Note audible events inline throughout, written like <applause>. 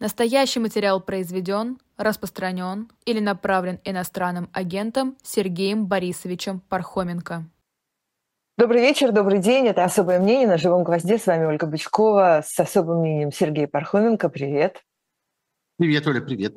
Настоящий материал произведен, распространен или направлен иностранным агентом Сергеем Борисовичем Пархоменко. Добрый вечер, добрый день. Это «Особое мнение» на «Живом гвозде». С вами Ольга Бычкова с особым мнением Сергей Пархоменко. Привет. Привет, Оля, привет.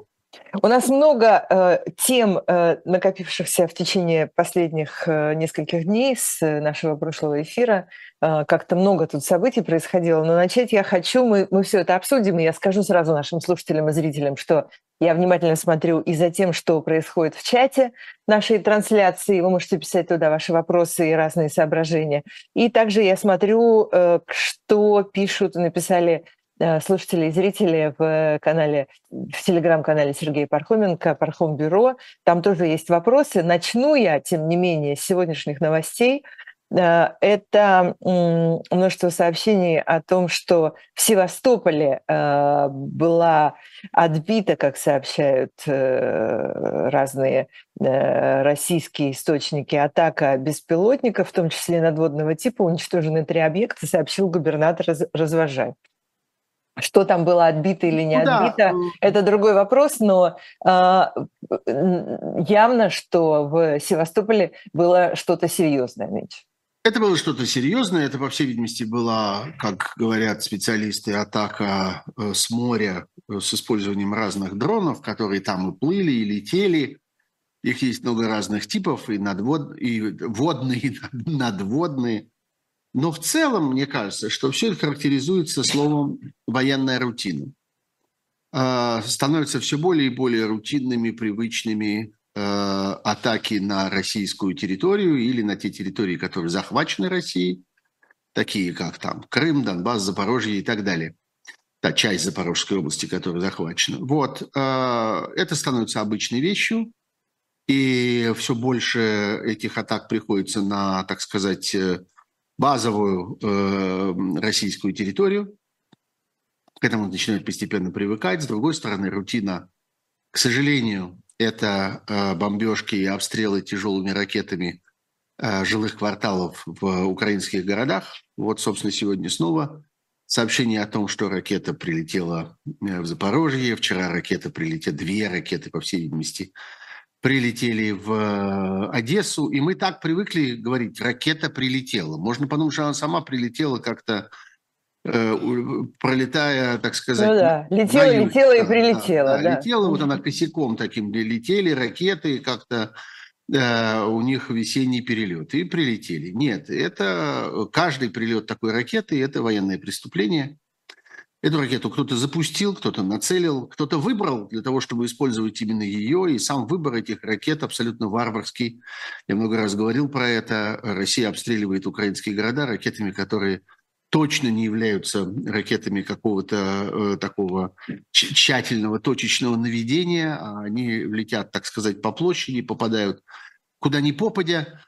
У нас много э, тем, э, накопившихся в течение последних э, нескольких дней с нашего прошлого эфира. Э, как-то много тут событий происходило, но начать я хочу, мы, мы все это обсудим, и я скажу сразу нашим слушателям и зрителям, что я внимательно смотрю и за тем, что происходит в чате нашей трансляции. Вы можете писать туда ваши вопросы и разные соображения. И также я смотрю, э, что пишут, написали Э, слушатели и зрители в канале, в телеграм-канале Сергея Пархоменко, Пархом Бюро. Там тоже есть вопросы. Начну я, тем не менее, с сегодняшних новостей. Э, это множество сообщений о том, что в Севастополе э, была отбита, как сообщают разные российские источники, атака беспилотников, в том числе надводного типа, уничтожены три объекта, сообщил губернатор Развожай. Что там было отбито или не ну, отбито, да. это другой вопрос, но э, явно, что в Севастополе было что-то серьезное, Мич. Это было что-то серьезное, это, по всей видимости, была, как говорят специалисты, атака э, с моря э, с использованием разных дронов, которые там и плыли, и летели. Их есть много разных типов, и, надвод... и водные, и <laughs> надводные. Но в целом, мне кажется, что все это характеризуется словом «военная рутина». А, становятся все более и более рутинными, привычными а, атаки на российскую территорию или на те территории, которые захвачены Россией, такие как там Крым, Донбасс, Запорожье и так далее. Та часть Запорожской области, которая захвачена. Вот. А, это становится обычной вещью, и все больше этих атак приходится на, так сказать, э, базовую э, российскую территорию. К этому начинают постепенно привыкать. С другой стороны, рутина, к сожалению, это э, бомбежки и обстрелы тяжелыми ракетами э, жилых кварталов в украинских городах. Вот, собственно, сегодня снова сообщение о том, что ракета прилетела э, в Запорожье. Вчера ракета прилетела, две ракеты, по всей видимости, прилетели в э, Одессу, и мы так привыкли говорить, ракета прилетела. Можно подумать, что она сама прилетела как-то, э, пролетая, так сказать... Ну да, летела, юг. летела и прилетела. Да, да, да. Летела, вот она косяком таким, летели ракеты, как-то э, у них весенний перелет, и прилетели. Нет, это каждый прилет такой ракеты, это военное преступление. Эту ракету кто-то запустил, кто-то нацелил, кто-то выбрал для того, чтобы использовать именно ее, и сам выбор этих ракет абсолютно варварский. Я много раз говорил про это. Россия обстреливает украинские города ракетами, которые точно не являются ракетами какого-то э, такого тщательного точечного наведения, а они летят, так сказать, по площади, попадают куда ни попадя,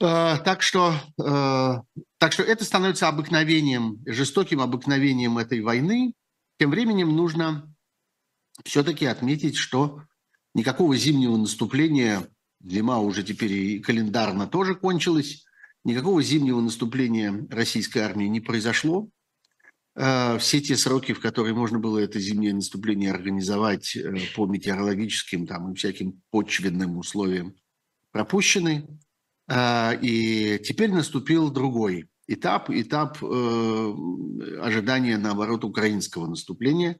Э, так что, э, так что это становится обыкновением, жестоким обыкновением этой войны. Тем временем нужно все-таки отметить, что никакого зимнего наступления, зима уже теперь и календарно тоже кончилась, никакого зимнего наступления российской армии не произошло. Э, все те сроки, в которые можно было это зимнее наступление организовать по метеорологическим там, и всяким почвенным условиям, пропущены. А, и теперь наступил другой этап, этап э, ожидания, наоборот, украинского наступления.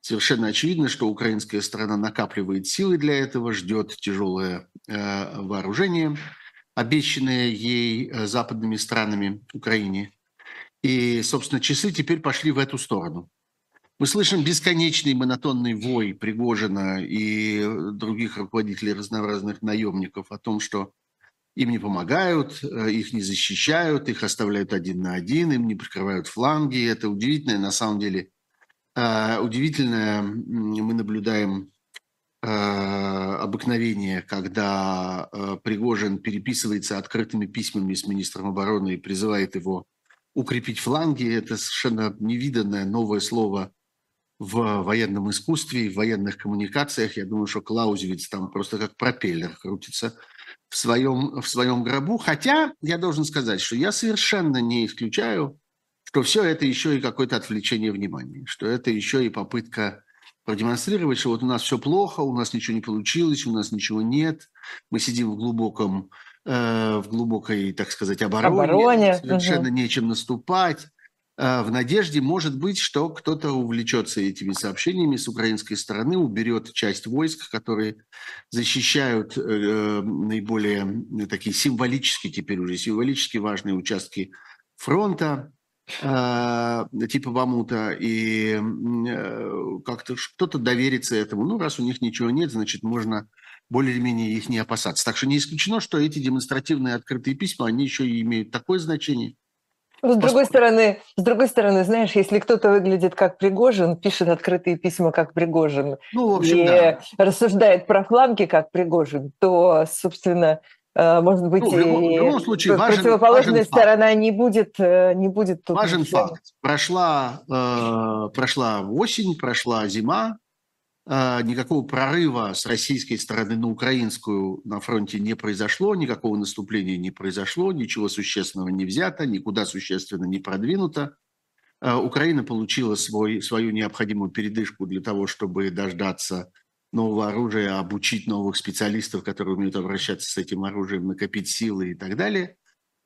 Совершенно очевидно, что украинская сторона накапливает силы для этого, ждет тяжелое э, вооружение, обещанное ей э, западными странами Украине. И, собственно, часы теперь пошли в эту сторону. Мы слышим бесконечный монотонный вой Пригожина и других руководителей разнообразных наемников о том, что им не помогают, э, их не защищают, их оставляют один на один, им не прикрывают фланги. Это удивительное, на самом деле, э, удивительное мы наблюдаем э, обыкновение, когда Пригожин переписывается открытыми письмами с министром обороны и призывает его укрепить фланги. Это совершенно невиданное новое слово в военном искусстве, в военных коммуникациях. Я думаю, что Клаузевиц там просто как пропеллер крутится – в своем, в своем гробу. Хотя я должен сказать, что я совершенно не исключаю, что все это еще и какое-то отвлечение внимания, что это еще и попытка продемонстрировать, что вот у нас все плохо, у нас ничего не получилось, у нас ничего нет, мы сидим в глубоком, э, в глубокой, так сказать, обороне, обороне. совершенно угу. нечем наступать, в надежде, может быть, что кто-то увлечется этими сообщениями с украинской стороны, уберет часть войск, которые защищают э, наиболее э, такие символические, теперь уже символически важные участки фронта, э, типа Бамута, и э, как-то кто-то доверится этому. Ну, раз у них ничего нет, значит, можно более-менее их не опасаться. Так что не исключено, что эти демонстративные открытые письма, они еще и имеют такое значение. С другой стороны, с другой стороны, знаешь, если кто-то выглядит как Пригожин, пишет открытые письма как Пригожин ну, в общем, и да. рассуждает про фламки как Пригожин, то, собственно, Э, может быть, ну, в, любом, в любом случае важен, противоположная важен сторона факт. не будет, э, не будет тут Важен ничего. факт. Прошла, э, прошла осень, прошла зима, никакого прорыва с российской стороны на украинскую на фронте не произошло, никакого наступления не произошло, ничего существенного не взято, никуда существенно не продвинуто. Э, Украина получила свой, свою необходимую передышку для того, чтобы дождаться нового оружия, обучить новых специалистов, которые умеют обращаться с этим оружием, накопить силы и так далее.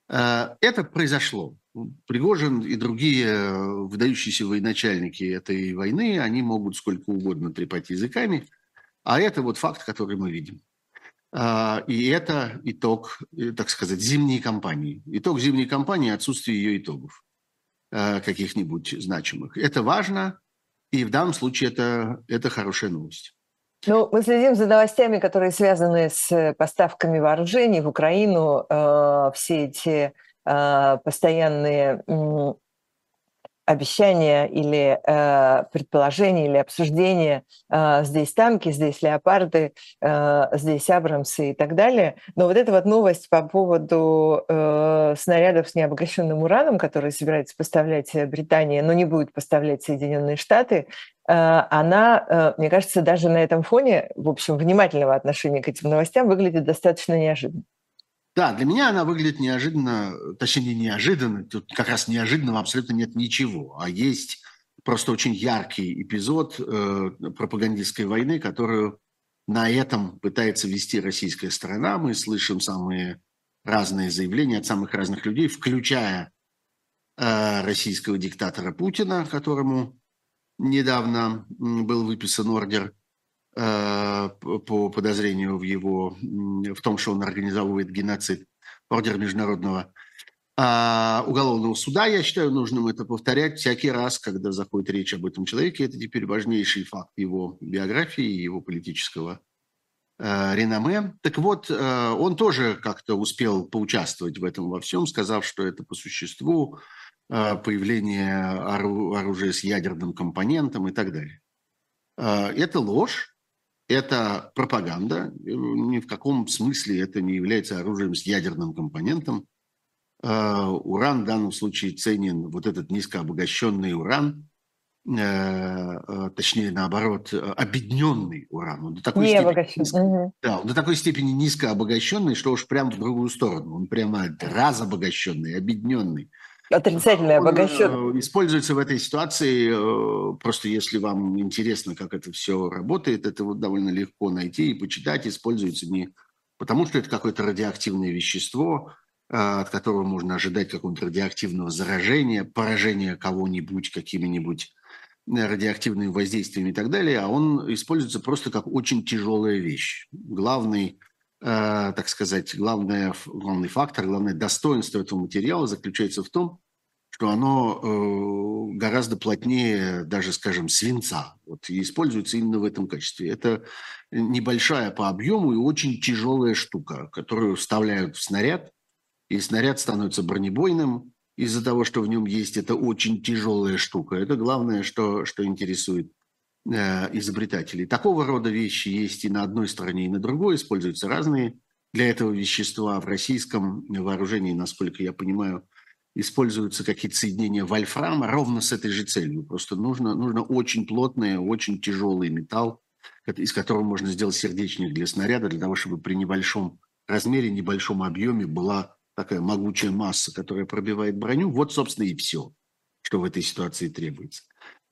Э, это произошло. Пригожин и другие выдающиеся военачальники этой войны, они могут сколько угодно трепать языками, а это вот факт, который мы видим. Э, и это итог, э, так сказать, зимней кампании. Итог зимней кампании – отсутствие ее итогов каких-нибудь значимых. Это важно, и в данном случае это, это хорошая новость. Ну, мы следим за новостями, которые связаны с поставками вооружений в Украину. Э, все эти э, постоянные обещания или э, предположения или обсуждения э, здесь танки, здесь леопарды, э, здесь абрамсы и так далее. Но вот эта вот новость по поводу э, снарядов с необогащенным ураном, которые собирается поставлять Британия, но не будет поставлять Соединенные Штаты, э, она, э, мне кажется, даже на этом фоне, в общем, внимательного отношения к этим новостям выглядит достаточно неожиданно. Да, для меня она выглядит неожиданно, точнее не неожиданно, тут как раз неожиданного абсолютно нет ничего, а есть просто очень яркий эпизод э, пропагандистской войны, которую на этом пытается вести российская сторона. Мы слышим самые разные заявления от самых разных людей, включая э, российского диктатора Путина, которому недавно был выписан ордер – Э, по подозрению в его, в том, что он организовывает геноцид, ордер международного а, уголовного суда. Я считаю нужным это повторять всякий раз, когда заходит речь об этом человеке. Это теперь важнейший факт его биографии, его политического э, реноме. Так вот, э, он тоже как-то успел поучаствовать в этом во всем, сказав, что это по существу появление оружия с ядерным компонентом и так далее. Э, это ложь, это пропаганда, ни в каком смысле это не является оружием с ядерным компонентом. А, уран в данном случае ценен, вот этот низкообогащенный уран, э, э, точнее наоборот, обедненный уран. Он до такой, не степени, низко, да, он до такой степени низкообогащенный, что уж прямо в другую сторону. Он прямо разобогащенный, обедненный. Отрицательный обогащен. Э, используется в этой ситуации, э, просто если вам интересно, как это все работает, это вот довольно легко найти и почитать. Используется не потому, что это какое-то радиоактивное вещество, э, от которого можно ожидать какого-то радиоактивного заражения, поражения кого-нибудь какими-нибудь радиоактивными воздействиями и так далее, а он используется просто как очень тяжелая вещь. Главный так сказать, главное, главный фактор, главное достоинство этого материала заключается в том, что оно э, гораздо плотнее даже, скажем, свинца. Вот, и используется именно в этом качестве. Это небольшая по объему и очень тяжелая штука, которую вставляют в снаряд, и снаряд становится бронебойным из-за того, что в нем есть эта очень тяжелая штука. Это главное, что, что интересует Э, изобретателей. Такого рода вещи есть и на одной стороне, и на другой. Используются разные для этого вещества. В российском вооружении, насколько я понимаю, используются какие-то соединения вольфрама ровно с этой же целью. Просто нужно, нужно очень плотный, очень тяжелый металл, из которого можно сделать сердечник для снаряда, для того, чтобы при небольшом размере, небольшом объеме была такая могучая масса, которая пробивает броню. Вот, собственно, и все что в этой ситуации требуется.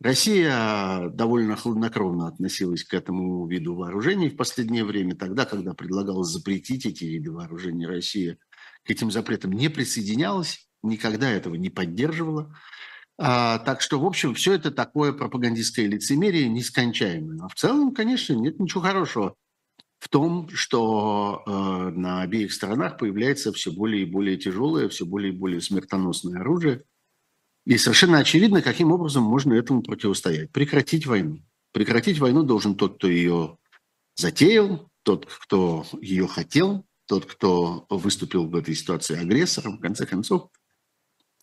Россия довольно хладнокровно относилась к этому виду вооружений в последнее время. Тогда, когда предлагалось запретить эти виды вооружений, Россия к этим запретам не присоединялась, никогда этого не поддерживала. А, так что, в общем, все это такое пропагандистское лицемерие нескончаемое. А в целом, конечно, нет ничего хорошего в том, что э, на обеих сторонах появляется все более и более тяжелое, все более и более смертоносное оружие. И совершенно очевидно, каким образом можно этому противостоять. Прекратить войну. Прекратить войну должен тот, кто ее затеял, тот, кто ее хотел, тот, кто выступил в этой ситуации агрессором. В конце концов,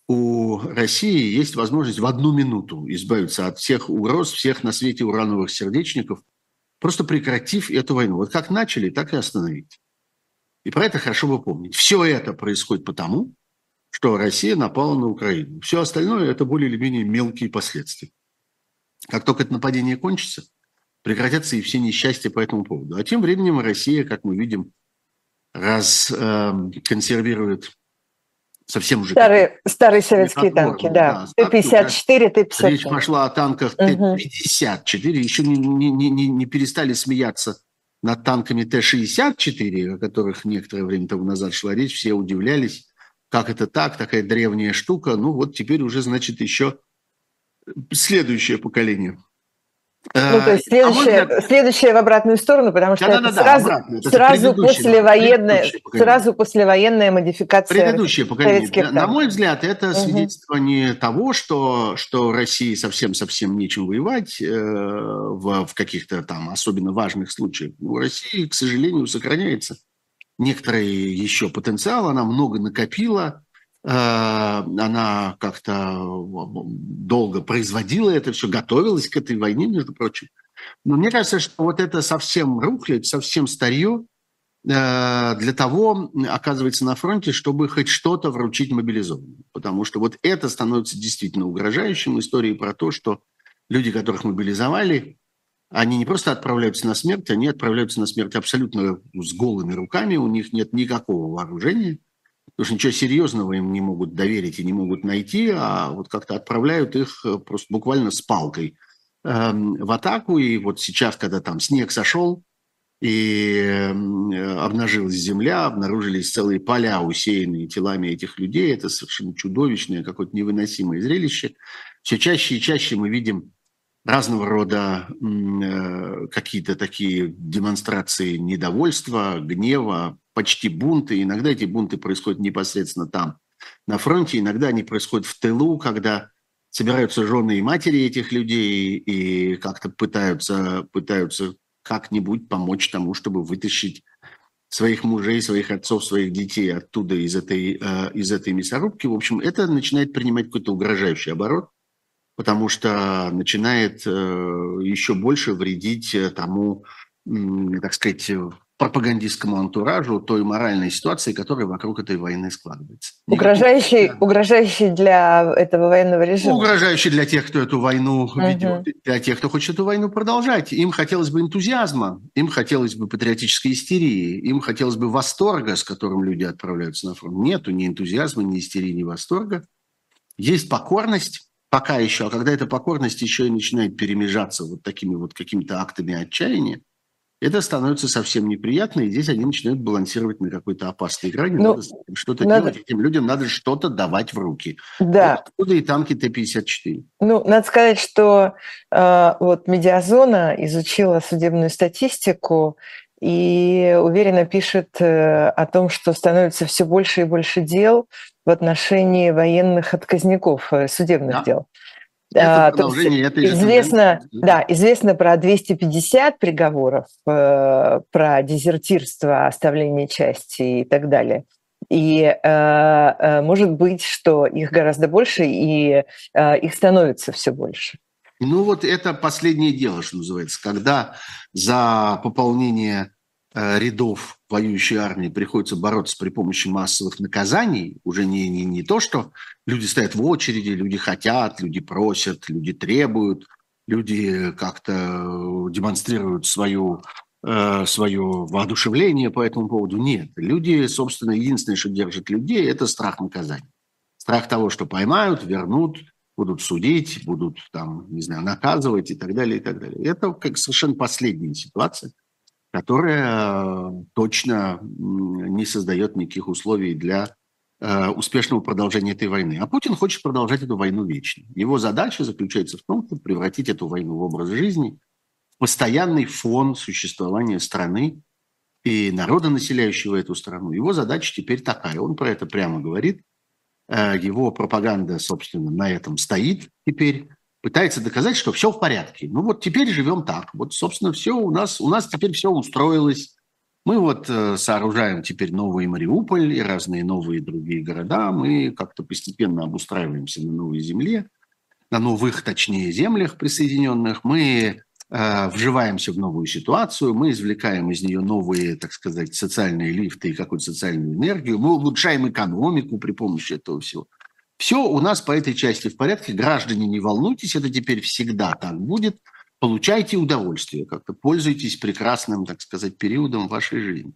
у России есть возможность в одну минуту избавиться от всех угроз, всех на свете урановых сердечников, просто прекратив эту войну. Вот как начали, так и остановить. И про это хорошо бы помнить. Все это происходит потому, что Россия напала на Украину. Все остальное – это более или менее мелкие последствия. Как только это нападение кончится, прекратятся и все несчастья по этому поводу. А тем временем Россия, как мы видим, раз э, консервирует совсем уже... Старые, старые советские танки, да. Т-54, Т-55. Речь пошла о танках Т-54. Еще не, не, не, не перестали смеяться над танками Т-64, о которых некоторое время тому назад шла речь. Все удивлялись, как это так, такая древняя штука. Ну вот теперь уже, значит, еще следующее поколение – ну, то есть следующее, а следующее в обратную сторону, потому что да, это, да, да, сразу, это сразу, послевоенная, сразу послевоенная модификация Предыдущее поколение. На мой взгляд, это угу. свидетельствование того, что, что России совсем-совсем нечем воевать э, в, в каких-то там особенно важных случаях. У России, к сожалению, сохраняется некоторый еще потенциал, она много накопила, Э, она как-то долго производила это все, готовилась к этой войне, между прочим. Но мне кажется, что вот это совсем рухлядь, совсем старье э, для того оказывается на фронте, чтобы хоть что-то вручить мобилизованным. Потому что вот это становится действительно угрожающим историей про то, что люди, которых мобилизовали, они не просто отправляются на смерть, они отправляются на смерть абсолютно с голыми руками, у них нет никакого вооружения – Потому что ничего серьезного им не могут доверить и не могут найти, а вот как-то отправляют их э, просто буквально с палкой эм, в атаку. И вот сейчас, когда там снег сошел, и эм, обнажилась земля, обнаружились целые поля, усеянные телами этих людей. Это совершенно чудовищное, какое-то невыносимое зрелище. Все чаще и чаще мы видим разного рода э, какие-то такие демонстрации недовольства, гнева, почти бунты. Иногда эти бунты происходят непосредственно там, на фронте, иногда они происходят в тылу, когда собираются жены и матери этих людей и как-то пытаются, пытаются как-нибудь помочь тому, чтобы вытащить своих мужей, своих отцов, своих детей оттуда, из этой, э, из этой мясорубки. В общем, это начинает принимать какой-то угрожающий оборот, потому что начинает э, еще больше вредить э, тому, так сказать, пропагандистскому антуражу той моральной ситуации, которая вокруг этой войны складывается. Угрожающий, Никаких... угрожающий для этого военного режима. Угрожающий для тех, кто эту войну угу. ведет, для тех, кто хочет эту войну продолжать. Им хотелось бы энтузиазма, им хотелось бы патриотической истерии, им хотелось бы восторга, с которым люди отправляются на фронт. Нету ни энтузиазма, ни истерии, ни восторга. Есть покорность, пока еще, а когда эта покорность еще и начинает перемежаться вот такими вот какими-то актами отчаяния, это становится совсем неприятно, и здесь они начинают балансировать на какой-то опасной грани. Ну, надо что-то надо... делать, этим людям надо что-то давать в руки. Да. Вот откуда и танки Т-54. Ну, надо сказать, что э, вот Медиазона изучила судебную статистику и уверенно пишет э, о том, что становится все больше и больше дел в отношении военных отказников, э, судебных да. дел. Это а, продолжение этой известно, да, известно про 250 приговоров, э, про дезертирство, оставление части и так далее. И э, э, может быть, что их гораздо больше, и э, их становится все больше. Ну вот это последнее дело, что называется, когда за пополнение Э, рядов воюющей армии приходится бороться при помощи массовых наказаний, уже не, не, не то, что люди стоят в очереди, люди хотят, люди просят, люди требуют, люди как-то демонстрируют свою, э, свое воодушевление по этому поводу. Нет, люди, собственно, единственное, что держит людей, это страх наказания. Страх того, что поймают, вернут, будут судить, будут там, не знаю, наказывать и так далее, и так далее. Это как совершенно последняя ситуация, которая точно не создает никаких условий для э, успешного продолжения этой войны. А Путин хочет продолжать эту войну вечно. Его задача заключается в том, чтобы превратить эту войну в образ жизни, в постоянный фон существования страны и народа, населяющего эту страну. Его задача теперь такая. Он про это прямо говорит. Э, его пропаганда, собственно, на этом стоит теперь, пытается доказать, что все в порядке. Ну вот теперь живем так. Вот, собственно, все у нас, у нас теперь все устроилось. Мы вот э, сооружаем теперь новый Мариуполь и разные новые другие города. Мы как-то постепенно обустраиваемся на новой земле, на новых, точнее, землях присоединенных. Мы вживаемся в новую ситуацию, мы извлекаем из нее новые, так сказать, социальные лифты и какую-то социальную энергию, мы улучшаем экономику при помощи этого всего. Все у нас по этой части в порядке. Граждане, не волнуйтесь, это теперь всегда так будет. Получайте удовольствие, как-то пользуйтесь прекрасным, так сказать, периодом вашей жизни.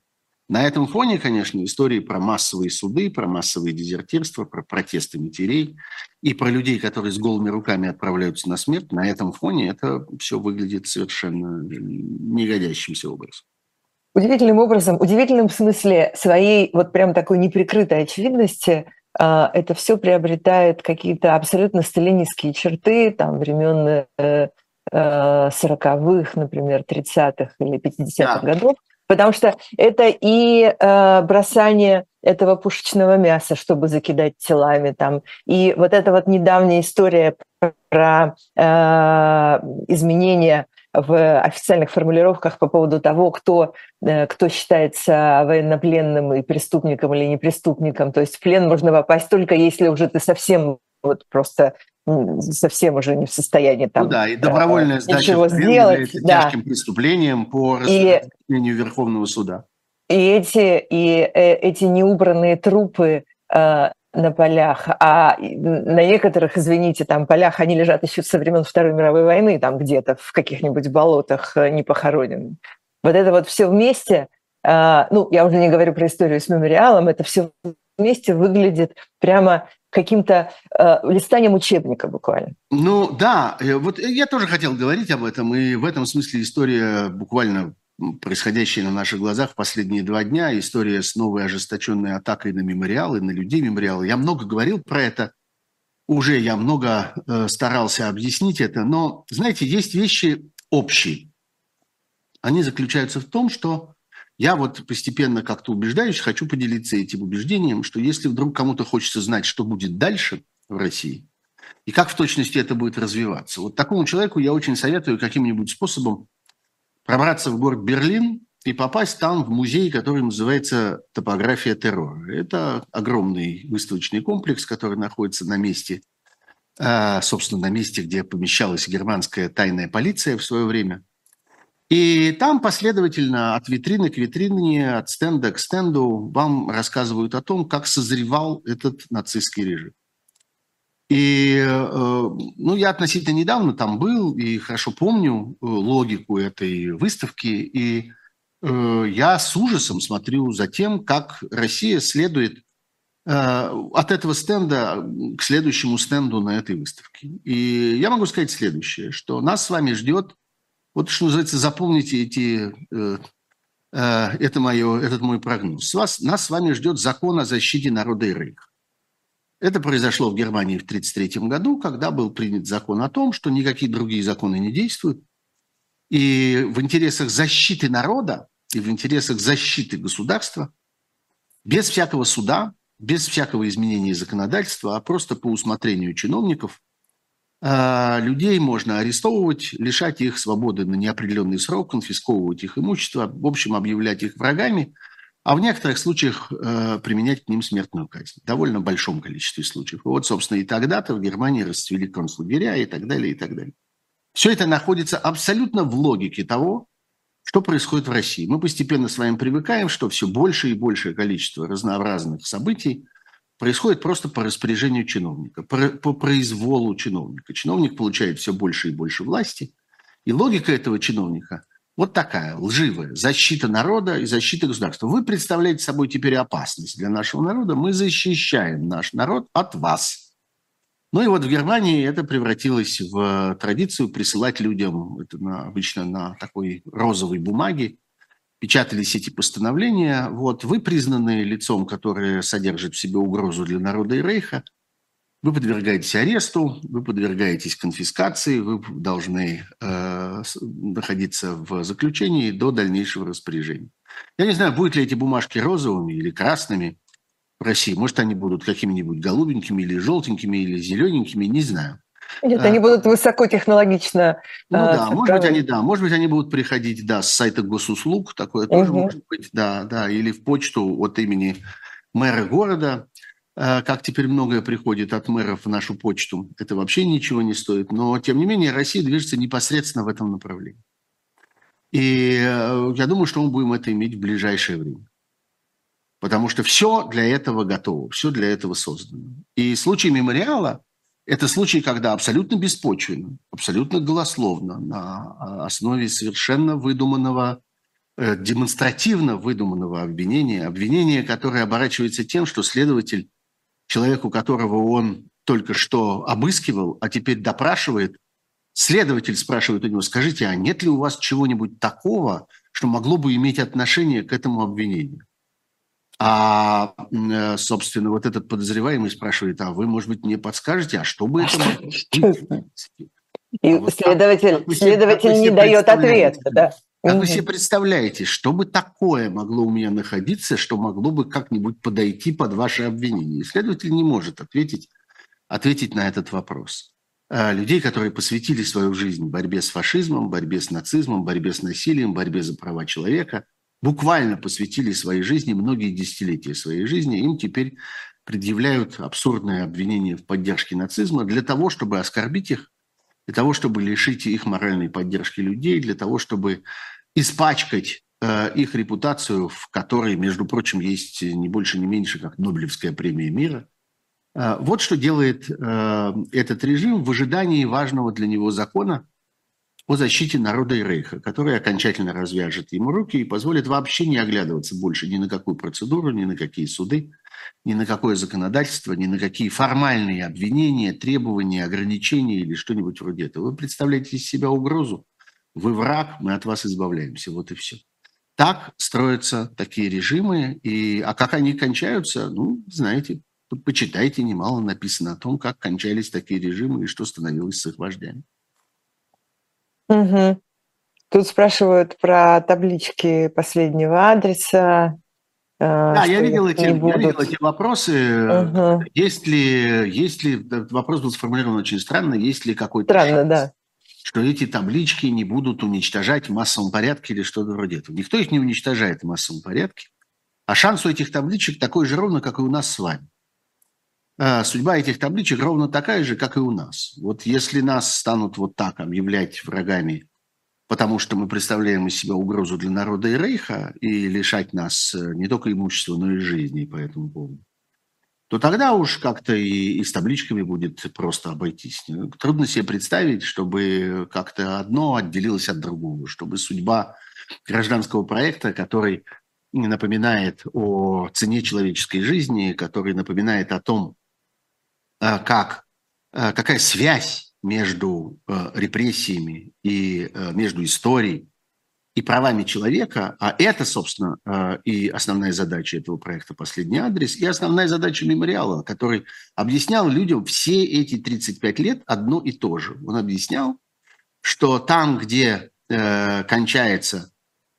На этом фоне, конечно, истории про массовые суды, про массовые дезертирства, про протесты матерей и про людей, которые с голыми руками отправляются на смерть, на этом фоне это все выглядит совершенно негодящимся образом. Удивительным образом, удивительным в смысле своей вот прям такой неприкрытой очевидности, а, это все приобретает какие-то абсолютно сталинистские черты там времен 40-х, э, например, 30-х или 50-х да. годов. Потому что это и э, бросание этого пушечного мяса, чтобы закидать телами там, и вот эта вот недавняя история про э, изменения в официальных формулировках по поводу того, кто, э, кто считается военнопленным и преступником или не преступником. То есть в плен можно попасть только если уже ты совсем вот просто совсем уже не в состоянии там ну да, и добровольная сдача ничего сделать. Да. тяжким преступлением по распределению Верховного суда. И эти, и э, эти неубранные трупы э, на полях, а на некоторых, извините, там полях они лежат еще со времен Второй мировой войны, там где-то в каких-нибудь болотах э, не похоронены. Вот это вот все вместе, э, ну, я уже не говорю про историю с мемориалом, это все вместе выглядит прямо каким-то э, листанием учебника буквально. Ну да, э, вот я тоже хотел говорить об этом, и в этом смысле история буквально происходящая на наших глазах в последние два дня, история с новой ожесточенной атакой на мемориалы, на людей мемориалы. Я много говорил про это, уже я много э, старался объяснить это, но, знаете, есть вещи общие. Они заключаются в том, что я вот постепенно как-то убеждаюсь, хочу поделиться этим убеждением, что если вдруг кому-то хочется знать, что будет дальше в России, и как в точности это будет развиваться, вот такому человеку я очень советую каким-нибудь способом пробраться в город Берлин и попасть там в музей, который называется «Топография террора». Это огромный выставочный комплекс, который находится на месте, а, собственно, на месте, где помещалась германская тайная полиция в свое время – и там последовательно от витрины к витрине, от стенда к стенду вам рассказывают о том, как созревал этот нацистский режим. И э, ну, я относительно недавно там был и хорошо помню э, логику этой выставки. И э, я с ужасом смотрю за тем, как Россия следует от этого стенда к следующему стенду на этой выставке. И я могу сказать следующее, что нас с вами ждет вот что называется, запомните эти, э, э, это мое, этот мой прогноз. Вас, нас с вами ждет закон о защите народа и рейха. Это произошло в Германии в 1933 году, когда был принят закон о том, что никакие другие законы не действуют. И в интересах защиты народа и в интересах защиты государства без всякого суда, без всякого изменения законодательства, а просто по усмотрению чиновников людей можно арестовывать, лишать их свободы на неопределенный срок, конфисковывать их имущество, в общем, объявлять их врагами, а в некоторых случаях э, применять к ним смертную казнь. В довольно большом количестве случаев. И вот, собственно, и тогда-то в Германии расцвели концлагеря и так далее, и так далее. Все это находится абсолютно в логике того, что происходит в России. Мы постепенно с вами привыкаем, что все больше и большее количество разнообразных событий происходит просто по распоряжению чиновника, по, произволу чиновника. Чиновник получает все больше и больше власти, и логика этого чиновника вот такая, лживая, защита народа и защита государства. Вы представляете собой теперь опасность для нашего народа, мы защищаем наш народ от вас. Ну и вот в Германии это превратилось в традицию присылать людям, это на, обычно на такой розовой бумаге, печатались эти постановления. Вот, вы признаны лицом, которое содержит в себе угрозу для народа и рейха, вы подвергаетесь аресту, вы подвергаетесь конфискации, вы должны э, находиться в заключении до дальнейшего распоряжения. Я не знаю, будут ли эти бумажки розовыми или красными, в России. Может, они будут какими-нибудь голубенькими или желтенькими или зелененькими, не знаю. Нет, а, они будут высокотехнологично. Ну а, да, может быть, они, да, может быть, они будут приходить, да, с сайта госуслуг, такое тоже угу. может быть, да, да, или в почту от имени мэра города, а, как теперь многое приходит от мэров в нашу почту. Это вообще ничего не стоит, но, тем не менее, Россия движется непосредственно в этом направлении. И э, я думаю, что мы будем это иметь в ближайшее время. Потому что все для этого готово, все для этого создано. И случай мемориала – это случай, когда абсолютно беспочвенно, абсолютно голословно, на основе совершенно выдуманного, э, демонстративно выдуманного обвинения, обвинения, которое оборачивается тем, что следователь, человеку, которого он только что обыскивал, а теперь допрашивает, следователь спрашивает у него, скажите, а нет ли у вас чего-нибудь такого, что могло бы иметь отношение к этому обвинению? А, э, собственно, вот этот подозреваемый спрашивает, а вы, может быть, мне подскажете, а что бы это могло быть? И а вот следователь, как, следователь как не дает ответа, да. Как вы себе представляете, что бы такое могло у меня находиться, что могло бы как-нибудь подойти под ваше обвинение? Следователь не может ответить, ответить на этот вопрос. А людей, которые посвятили свою жизнь борьбе с фашизмом, борьбе с нацизмом, борьбе с насилием, борьбе за права человека – буквально посвятили своей жизни, многие десятилетия своей жизни, им теперь предъявляют абсурдное обвинение в поддержке нацизма для того, чтобы оскорбить их, для того, чтобы лишить их моральной поддержки людей, для того, чтобы испачкать э, их репутацию, в которой, между прочим, есть не больше, не меньше, как Нобелевская премия мира. Э, вот что делает э, этот режим в ожидании важного для него закона, о защите народа и рейха, который окончательно развяжет ему руки и позволит вообще не оглядываться больше ни на какую процедуру, ни на какие суды, ни на какое законодательство, ни на какие формальные обвинения, требования, ограничения или что-нибудь вроде этого. Вы представляете из себя угрозу, вы враг, мы от вас избавляемся, вот и все. Так строятся такие режимы, и, а как они кончаются, ну, знаете, почитайте, немало написано о том, как кончались такие режимы и что становилось с их вождями. Угу. Тут спрашивают про таблички последнего адреса. Э, да, я видел, эти, будут... я видел эти вопросы. Угу. Есть ли, есть ли, вопрос был сформулирован очень странно, есть ли какой-то Странно, шанс, да. что эти таблички не будут уничтожать в массовом порядке или что-то вроде этого. Никто их не уничтожает в массовом порядке. А шанс у этих табличек такой же ровно, как и у нас с вами. А, судьба этих табличек ровно такая же, как и у нас. Вот если нас станут вот так объявлять врагами, потому что мы представляем из себя угрозу для народа и рейха, и лишать нас э, не только имущества, но и жизни по этому поводу, то тогда уж как-то и, и с табличками будет просто обойтись. Трудно себе представить, чтобы как-то одно отделилось от другого, чтобы судьба гражданского проекта, который напоминает о цене человеческой жизни, который напоминает о том, как, э, какая связь между э, репрессиями и между историей и правами человека, а это, собственно, и основная задача этого проекта «Последний адрес», и основная задача мемориала, который объяснял людям все эти 35 лет одно и то же. Он объяснял, что там, где кончается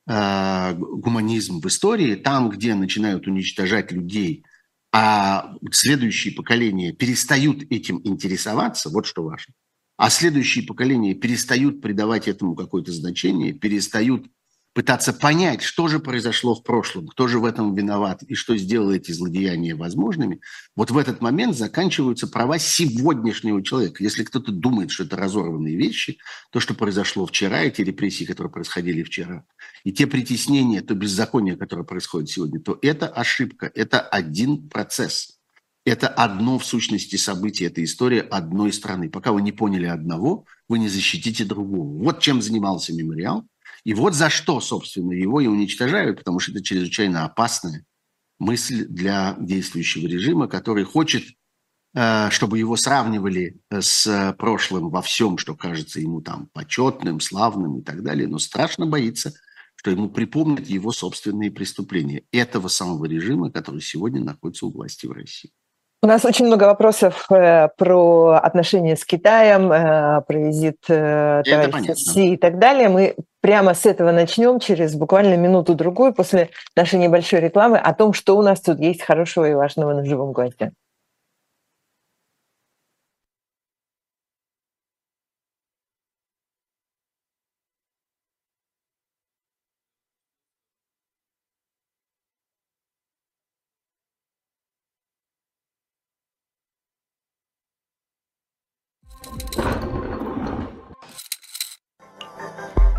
гуманизм в истории, там, где начинают уничтожать людей – а следующие поколения перестают этим интересоваться, вот что важно, а следующие поколения перестают придавать этому какое-то значение, перестают пытаться понять, что же произошло в прошлом, кто же в этом виноват и что сделало эти злодеяния возможными, вот в этот момент заканчиваются права сегодняшнего человека. Если кто-то думает, что это разорванные вещи, то, что произошло вчера, эти репрессии, которые происходили вчера, и те притеснения, то беззаконие, которое происходит сегодня, то это ошибка, это один процесс. Это одно в сущности событие, это история одной страны. Пока вы не поняли одного, вы не защитите другого. Вот чем занимался мемориал – и вот за что, собственно, его и уничтожают, потому что это чрезвычайно опасная мысль для действующего режима, который хочет э, чтобы его сравнивали с прошлым во всем, что кажется ему там почетным, славным и так далее, но страшно боится, что ему припомнят его собственные преступления этого самого режима, который сегодня находится у власти в России. У нас очень много вопросов э, про отношения с Китаем, э, про визит э, товарища Си и так далее. Мы прямо с этого начнем через буквально минуту-другую после нашей небольшой рекламы о том, что у нас тут есть хорошего и важного на живом гвозде.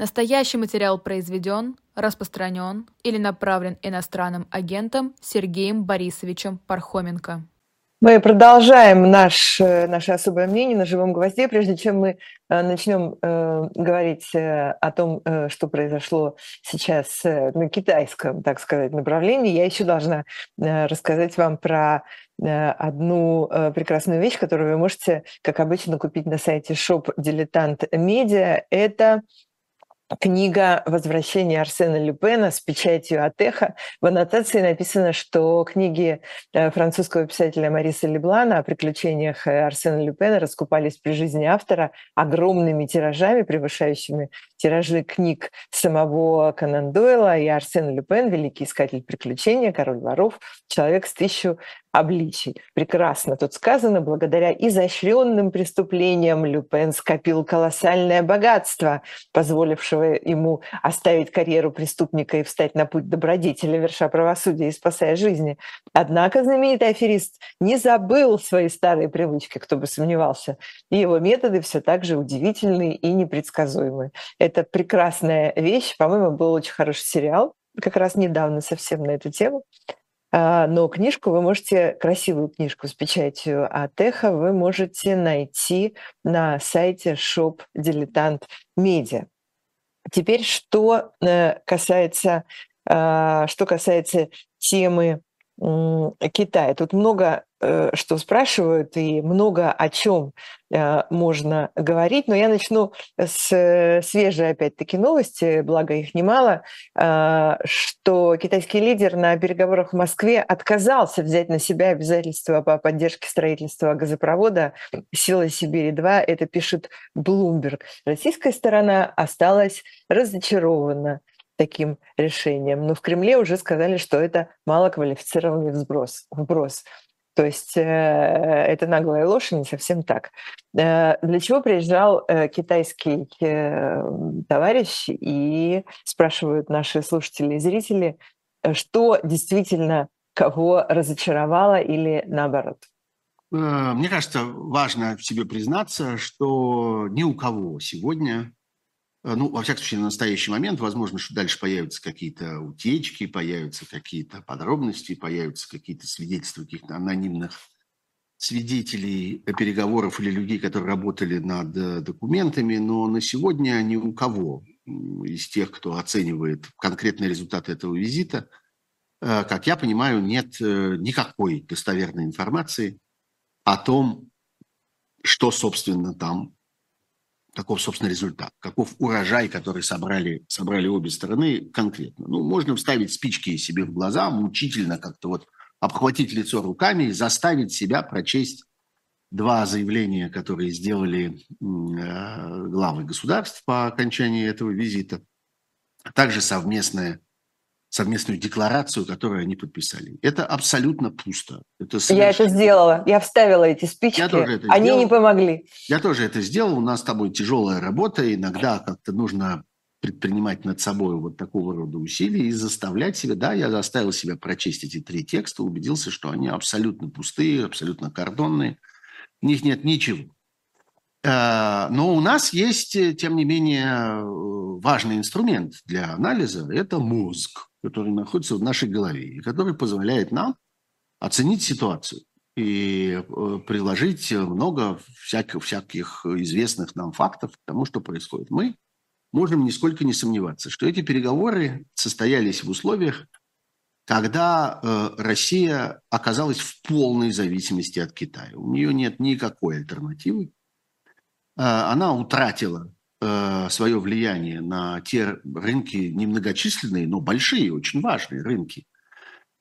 Настоящий материал произведен, распространен или направлен иностранным агентом Сергеем Борисовичем Пархоменко. Мы продолжаем наш, э, наше особое мнение на живом гвозде. Прежде чем мы э, начнем э, говорить о том, что произошло сейчас на китайском, так сказать, направлении, я еще должна рассказать вам про одну прекрасную вещь, которую вы можете, как обычно, купить на сайте Shop Dilettant Media. Это книга «Возвращение Арсена Люпена» с печатью Атеха. В аннотации написано, что книги э, французского писателя Мариса Леблана о приключениях э, Арсена Люпена раскупались при жизни автора огромными тиражами, превышающими тиражи книг самого Конан Дойла и Арсен Люпен, великий искатель приключений, король воров, человек с тысячу обличий. Прекрасно тут сказано, благодаря изощренным преступлениям Люпен скопил колоссальное богатство, позволившего ему оставить карьеру преступника и встать на путь добродетеля, верша правосудия и спасая жизни. Однако знаменитый аферист не забыл свои старые привычки, кто бы сомневался, и его методы все так же удивительные и непредсказуемые. Это прекрасная вещь, по-моему, был очень хороший сериал, как раз недавно совсем на эту тему. А, но книжку вы можете, красивую книжку с печатью Атеха вы можете найти на сайте Shop Dilettant Media. Теперь, что э, касается, а, что касается темы Китая. Тут много э, что спрашивают и много о чем э, можно говорить, но я начну с э, свежей опять-таки новости, благо их немало, что китайский лидер на переговорах в Москве отказался взять на себя обязательства по поддержке строительства газопровода «Сила Сибири-2», это пишет Bloomberg. Российская сторона осталась разочарована таким решением. Но в Кремле уже сказали, что это малоквалифицированный взброс, вброс. То есть э, это наглая ложь, не совсем так. Э, для чего приезжал э, китайский э, товарищ и спрашивают наши слушатели и зрители, э, что действительно кого разочаровало или наоборот? Э, мне кажется, важно в себе признаться, что ни у кого сегодня ну, во всяком случае, на настоящий момент, возможно, что дальше появятся какие-то утечки, появятся какие-то подробности, появятся какие-то свидетельства каких-то анонимных свидетелей переговоров или людей, которые работали над э, документами, но на сегодня ни у кого из тех, кто оценивает конкретные результаты этого визита, э, как я понимаю, нет никакой достоверной информации о том, что, собственно, там каков, собственно, результат, каков урожай, который собрали, собрали обе стороны конкретно. Ну, можно вставить спички себе в глаза, мучительно как-то вот обхватить лицо руками и заставить себя прочесть два заявления, которые сделали э, главы государств по окончании этого визита, а также совместное совместную декларацию, которую они подписали. Это абсолютно пусто. Это совершенно... Я это сделала. Я вставила эти спички. Я тоже это они сделал. не помогли. Я тоже это сделал. У нас с тобой тяжелая работа. Иногда как-то нужно предпринимать над собой вот такого рода усилия и заставлять себя. Да, я заставил себя прочесть эти три текста, убедился, что они абсолютно пустые, абсолютно кордонные. В них нет ничего. Э, но у нас есть, тем не менее, важный инструмент для анализа – это мозг который находится в нашей голове и который позволяет нам оценить ситуацию и э, приложить много всяких, всяких известных нам фактов к тому, что происходит. Мы можем нисколько не сомневаться, что эти переговоры состоялись в условиях, когда э, Россия оказалась в полной зависимости от Китая. У нее нет никакой альтернативы. Э, она утратила Э, свое влияние на те рынки немногочисленные, но большие, очень важные рынки,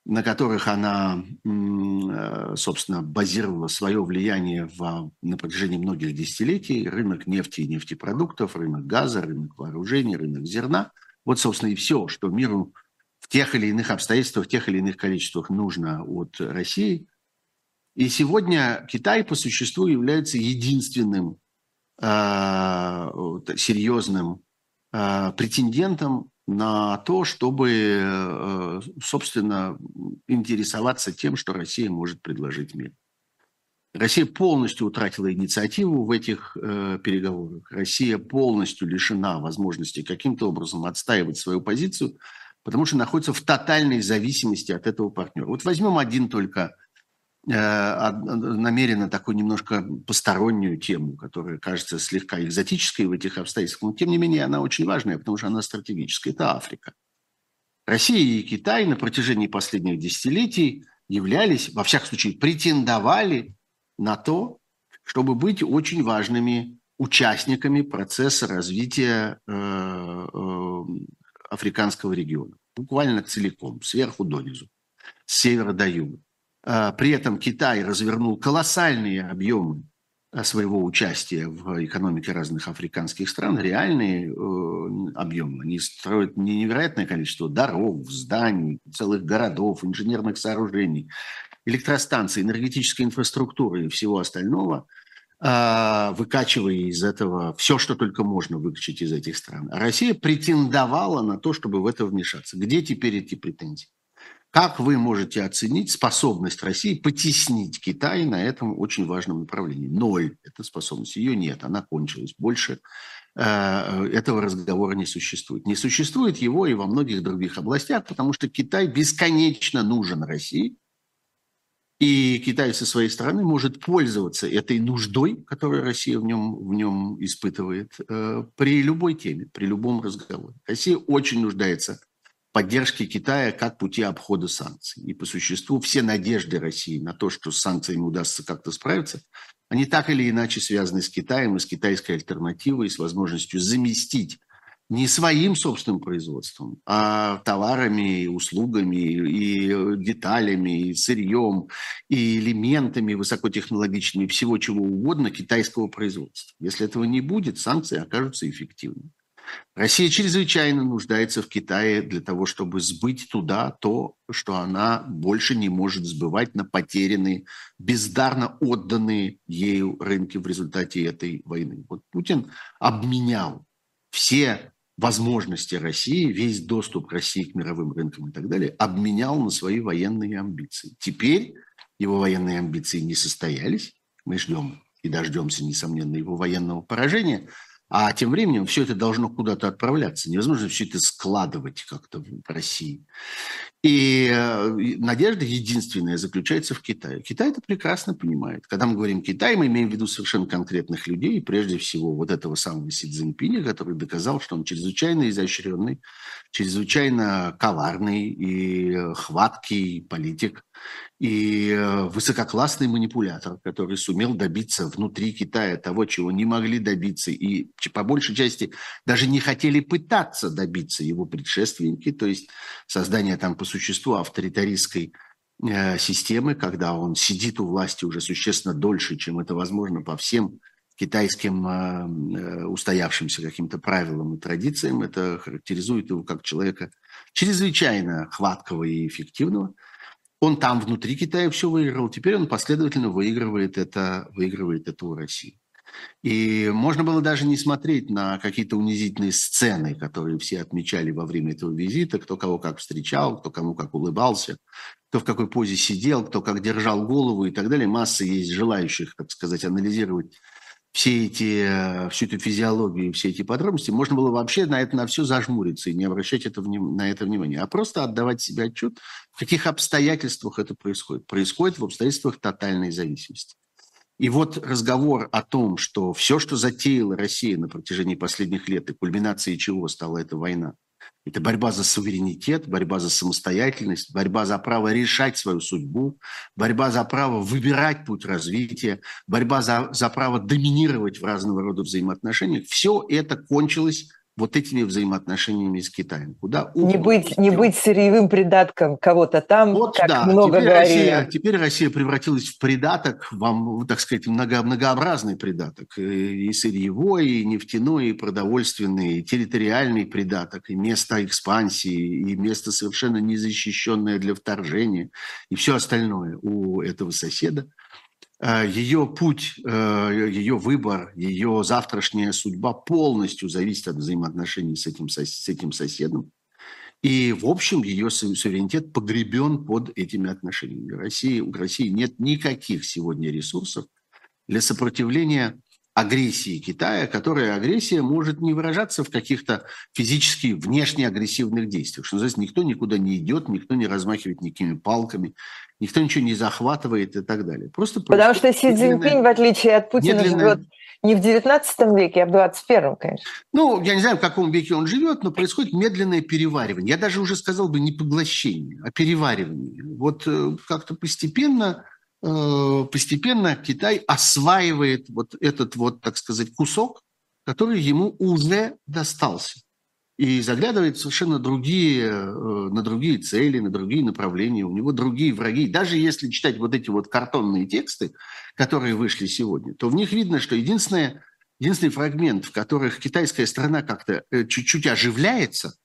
на которых она, э, собственно, базировала свое влияние в, на протяжении многих десятилетий. Рынок нефти и нефтепродуктов, рынок газа, рынок вооружений, рынок зерна. Вот, собственно, и все, что миру в тех или иных обстоятельствах, в тех или иных количествах нужно от России. И сегодня Китай по существу является единственным серьезным э, претендентом на то, чтобы, э, собственно, интересоваться тем, что Россия может предложить миру. Россия полностью утратила инициативу в этих э, переговорах. Россия полностью лишена возможности каким-то образом отстаивать свою позицию, потому что находится в тотальной зависимости от этого партнера. Вот возьмем один только намеренно такую немножко постороннюю тему, которая кажется слегка экзотической в этих обстоятельствах, но тем не менее она очень важная, потому что она стратегическая. Это Африка. Россия и Китай на протяжении последних десятилетий являлись, во всяком случае, претендовали на то, чтобы быть очень важными участниками процесса развития э, э, африканского региона. Буквально целиком, сверху донизу, с севера до юга. А, при этом Китай развернул колоссальные объемы а, своего участия в экономике разных африканских стран, реальные э, объемы. Они строят невероятное количество дорог, зданий, целых городов, инженерных сооружений, электростанций, энергетической инфраструктуры и всего остального, э, выкачивая из этого все, что только можно выкачать из этих стран. А Россия претендовала на то, чтобы в это вмешаться. Где теперь эти претензии? Как вы можете оценить способность России потеснить Китай на этом очень важном направлении? Ноль. Эта способность. Ее нет, она кончилась. Больше э, этого разговора не существует. Не существует его и во многих других областях, потому что Китай бесконечно нужен России. И Китай со своей стороны может пользоваться этой нуждой, которую Россия в нем, в нем испытывает, э, при любой теме, при любом разговоре. Россия очень нуждается поддержки Китая как пути обхода санкций. И по существу все надежды России на то, что с санкциями удастся как-то справиться, они так или иначе связаны с Китаем и с китайской альтернативой, с возможностью заместить не своим собственным производством, а товарами, услугами, и деталями, и сырьем, и элементами высокотехнологичными, всего чего угодно китайского производства. Если этого не будет, санкции окажутся эффективными. Россия чрезвычайно нуждается в Китае для того, чтобы сбыть туда то, что она больше не может сбывать на потерянные, бездарно отданные ею рынки в результате этой войны. Вот Путин обменял все возможности России, весь доступ России к мировым рынкам и так далее, обменял на свои военные амбиции. Теперь его военные амбиции не состоялись. Мы ждем и дождемся, несомненно, его военного поражения – а тем временем все это должно куда-то отправляться. Невозможно все это складывать как-то в России. И э, надежда единственная заключается в Китае. Китай это прекрасно понимает. Когда мы говорим Китай, мы имеем в виду совершенно конкретных людей, прежде всего вот этого самого Си Цзиньпиня, который доказал, что он чрезвычайно изощренный, чрезвычайно коварный и хваткий политик, и э, высококлассный манипулятор, который сумел добиться внутри Китая того, чего не могли добиться, и по большей части даже не хотели пытаться добиться его предшественники, то есть создание там по существу авторитаристской э, системы, когда он сидит у власти уже существенно дольше, чем это возможно по всем китайским э, устоявшимся каким-то правилам и традициям. Это характеризует его как человека чрезвычайно хваткого и эффективного. Он там внутри Китая все выиграл, теперь он последовательно выигрывает это, выигрывает это у России. И можно было даже не смотреть на какие-то унизительные сцены, которые все отмечали во время этого визита, кто кого как встречал, кто кому как улыбался, кто в какой позе сидел, кто как держал голову и так далее. Масса есть желающих, так сказать, анализировать все эти, всю эту физиологию, все эти подробности, можно было вообще на это на все зажмуриться и не обращать это, на это внимания, а просто отдавать себе отчет, в каких обстоятельствах это происходит. Происходит в обстоятельствах тотальной зависимости. И вот разговор о том, что все, что затеяла Россия на протяжении последних лет, и кульминацией чего стала эта война, это борьба за суверенитет, борьба за самостоятельность, борьба за право решать свою судьбу, борьба за право выбирать путь развития, борьба за, за право доминировать в разного рода взаимоотношениях. Все это кончилось вот этими взаимоотношениями с Китаем. Куда не быть, не быть сырьевым придатком кого-то там, вот, как да. много теперь говорили. Россия, теперь Россия превратилась в придаток, вам, так сказать, много, многообразный придаток. И сырьевой, и нефтяной, и продовольственный, и территориальный придаток, и место экспансии, и место совершенно незащищенное для вторжения, и все остальное у этого соседа. Э, ее путь, э, ее выбор, ее завтрашняя судьба полностью зависит от взаимоотношений с этим, с этим соседом. И, в общем, ее суверенитет погребен под этими отношениями. России, у России нет никаких сегодня ресурсов для сопротивления агрессии Китая, которая агрессия может не выражаться в каких-то физически внешне агрессивных действиях. Что называется, никто никуда не идет, никто не размахивает никакими палками, никто ничего не захватывает и так далее. Просто Потому что Си Цзиньпинь, в отличие от Путина, медленное... живет не в 19 веке, а в 21, конечно. Ну, я не знаю, в каком веке он живет, но происходит медленное переваривание. Я даже уже сказал бы не поглощение, а переваривание. Вот э, как-то постепенно постепенно Китай осваивает вот этот вот, так сказать, кусок, который ему уже достался. И заглядывает совершенно другие, э, на другие цели, на другие направления. У него другие враги. Даже если читать вот эти вот картонные тексты, которые вышли сегодня, то в них видно, что единственное, единственный фрагмент, в которых китайская страна как-то э, чуть-чуть оживляется –